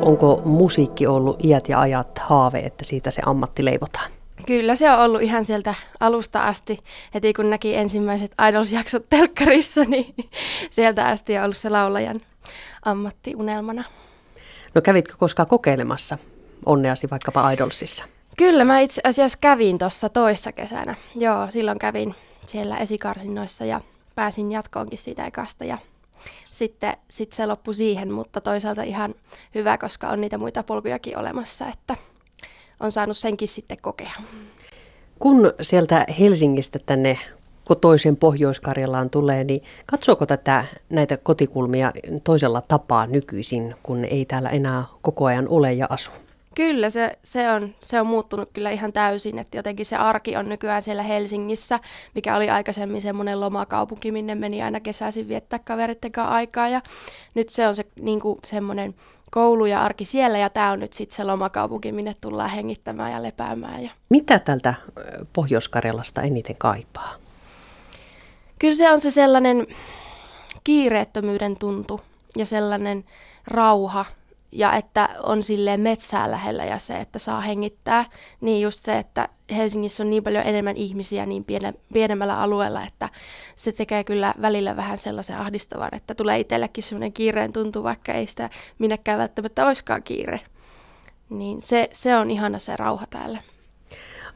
Onko musiikki ollut iät ja ajat haave, että siitä se ammatti leivotaan? Kyllä se on ollut ihan sieltä alusta asti. Heti kun näki ensimmäiset Idols-jaksot telkkarissa, niin sieltä asti on ollut se laulajan ammatti unelmana. No kävitkö koskaan kokeilemassa onneasi vaikkapa Idolsissa? Kyllä, mä itse asiassa kävin tuossa toissa kesänä. Joo, silloin kävin siellä esikarsinnoissa ja pääsin jatkoonkin siitä ekasta ja sitten sit se loppui siihen, mutta toisaalta ihan hyvä, koska on niitä muita polkujakin olemassa, että on saanut senkin sitten kokea. Kun sieltä Helsingistä tänne kotoisen Pohjois-Karjalaan tulee, niin katsooko tätä näitä kotikulmia toisella tapaa nykyisin, kun ei täällä enää koko ajan ole ja asu? Kyllä, se, se, on, se on muuttunut kyllä ihan täysin, että jotenkin se arki on nykyään siellä Helsingissä, mikä oli aikaisemmin semmoinen lomakaupunki, minne meni aina kesäisin viettää kaveritten aikaa ja nyt se on se niin kuin semmoinen koulu ja arki siellä ja tämä on nyt sitten se lomakaupunki, minne tullaan hengittämään ja lepäämään. Ja... Mitä tältä Pohjois-Karjalasta eniten kaipaa? Kyllä se on se sellainen kiireettömyyden tuntu ja sellainen rauha ja että on silleen metsää lähellä ja se, että saa hengittää, niin just se, että Helsingissä on niin paljon enemmän ihmisiä niin pienemmällä alueella, että se tekee kyllä välillä vähän sellaisen ahdistavan, että tulee itsellekin semmoinen kiireen tuntu, vaikka ei sitä minnekään välttämättä olisikaan kiire. Niin se, se on ihana se rauha täällä.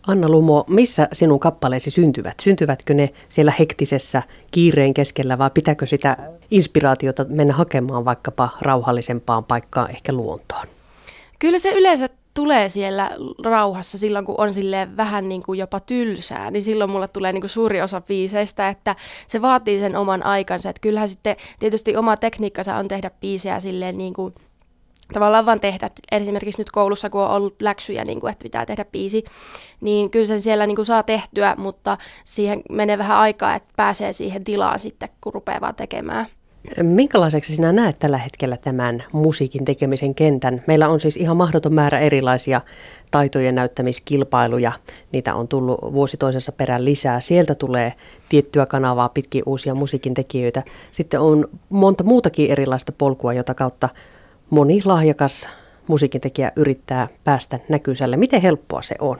Anna Lumo, missä sinun kappaleesi syntyvät? Syntyvätkö ne siellä hektisessä kiireen keskellä vai pitääkö sitä inspiraatiota mennä hakemaan vaikkapa rauhallisempaan paikkaan, ehkä luontoon? Kyllä se yleensä tulee siellä rauhassa silloin, kun on sille vähän niin kuin jopa tylsää, niin silloin mulle tulee niin kuin suuri osa biiseistä, että se vaatii sen oman aikansa. Että kyllähän sitten tietysti oma tekniikkansa on tehdä biisejä silleen niin kuin tavallaan vaan tehdä, esimerkiksi nyt koulussa, kun on ollut läksyjä, niin kuin, että pitää tehdä biisi, niin kyllä sen siellä niin kuin saa tehtyä, mutta siihen menee vähän aikaa, että pääsee siihen tilaan sitten, kun rupeaa vaan tekemään. Minkälaiseksi sinä näet tällä hetkellä tämän musiikin tekemisen kentän? Meillä on siis ihan mahdoton määrä erilaisia taitojen näyttämiskilpailuja. Niitä on tullut vuosi toisessa perään lisää. Sieltä tulee tiettyä kanavaa pitkin uusia musiikin tekijöitä. Sitten on monta muutakin erilaista polkua, jota kautta moni lahjakas musiikintekijä yrittää päästä näkyiselle. Miten helppoa se on?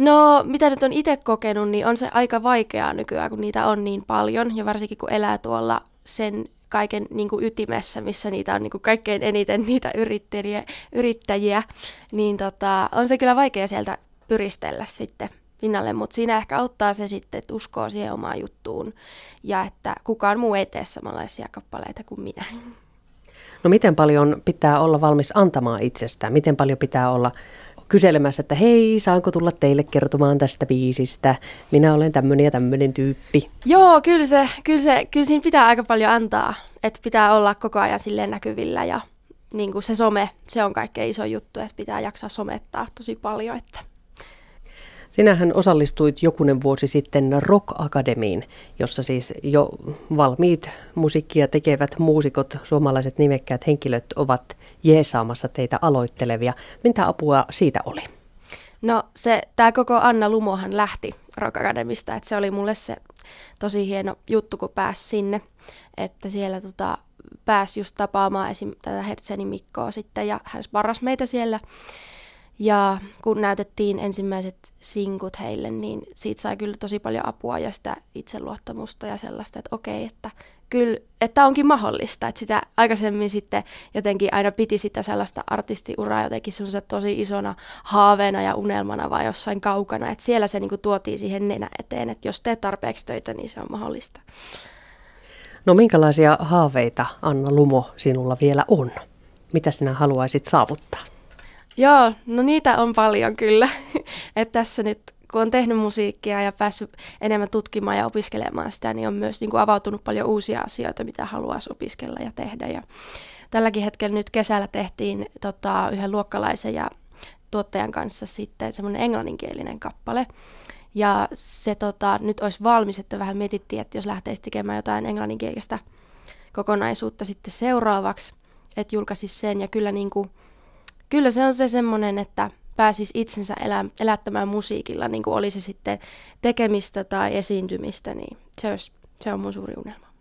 No, mitä nyt on itse kokenut, niin on se aika vaikeaa nykyään, kun niitä on niin paljon. Ja varsinkin kun elää tuolla sen kaiken niin kuin ytimessä, missä niitä on niin kuin kaikkein eniten niitä yrittäjiä, yrittäjiä niin tota, on se kyllä vaikea sieltä pyristellä sitten pinnalle, mutta siinä ehkä auttaa se sitten, että uskoo siihen omaan juttuun ja että kukaan muu ei tee samanlaisia kappaleita kuin minä. No miten paljon pitää olla valmis antamaan itsestään? Miten paljon pitää olla kyselemässä, että hei, saanko tulla teille kertomaan tästä biisistä? Minä olen tämmöinen ja tämmöinen tyyppi. Joo, kyllä, se, kyllä, se, kyllä siinä pitää aika paljon antaa. Että pitää olla koko ajan silleen näkyvillä ja niin kuin se some, se on kaikkein iso juttu, että pitää jaksaa somettaa tosi paljon. Että Sinähän osallistuit jokunen vuosi sitten Rock Akademiin, jossa siis jo valmiit musiikkia tekevät muusikot, suomalaiset nimekkäät henkilöt ovat jeesaamassa teitä aloittelevia. Mitä apua siitä oli? No se, tämä koko Anna Lumohan lähti Rock Academista, että se oli mulle se tosi hieno juttu, kun pääsi sinne, että siellä tota, pääsi just tapaamaan esim. tätä Hertsenin Mikkoa sitten ja hän sparras meitä siellä ja kun näytettiin ensimmäiset sinkut heille, niin siitä sai kyllä tosi paljon apua ja sitä itseluottamusta ja sellaista, että okei, että kyllä, että onkin mahdollista. Että sitä aikaisemmin sitten jotenkin aina piti sitä sellaista artistiuraa jotenkin semmoisena tosi isona haaveena ja unelmana vai jossain kaukana. Että siellä se niinku tuotiin siihen nenä eteen, että jos teet tarpeeksi töitä, niin se on mahdollista. No minkälaisia haaveita, Anna Lumo, sinulla vielä on? Mitä sinä haluaisit saavuttaa? Joo, no niitä on paljon kyllä. että tässä nyt kun on tehnyt musiikkia ja päässyt enemmän tutkimaan ja opiskelemaan sitä, niin on myös niin kuin avautunut paljon uusia asioita, mitä haluaisi opiskella ja tehdä. Ja tälläkin hetkellä nyt kesällä tehtiin tota, yhden luokkalaisen ja tuottajan kanssa sitten semmoinen englanninkielinen kappale. Ja se tota, nyt olisi valmis, että vähän mietittiin, että jos lähteisi tekemään jotain englanninkielistä kokonaisuutta sitten seuraavaksi, että julkaisisi sen. Ja kyllä niin kuin, kyllä se on se semmoinen, että pääsis itsensä elä, elättämään musiikilla, niin kuin oli se sitten tekemistä tai esiintymistä, niin se, olisi, se on mun suuri unelma.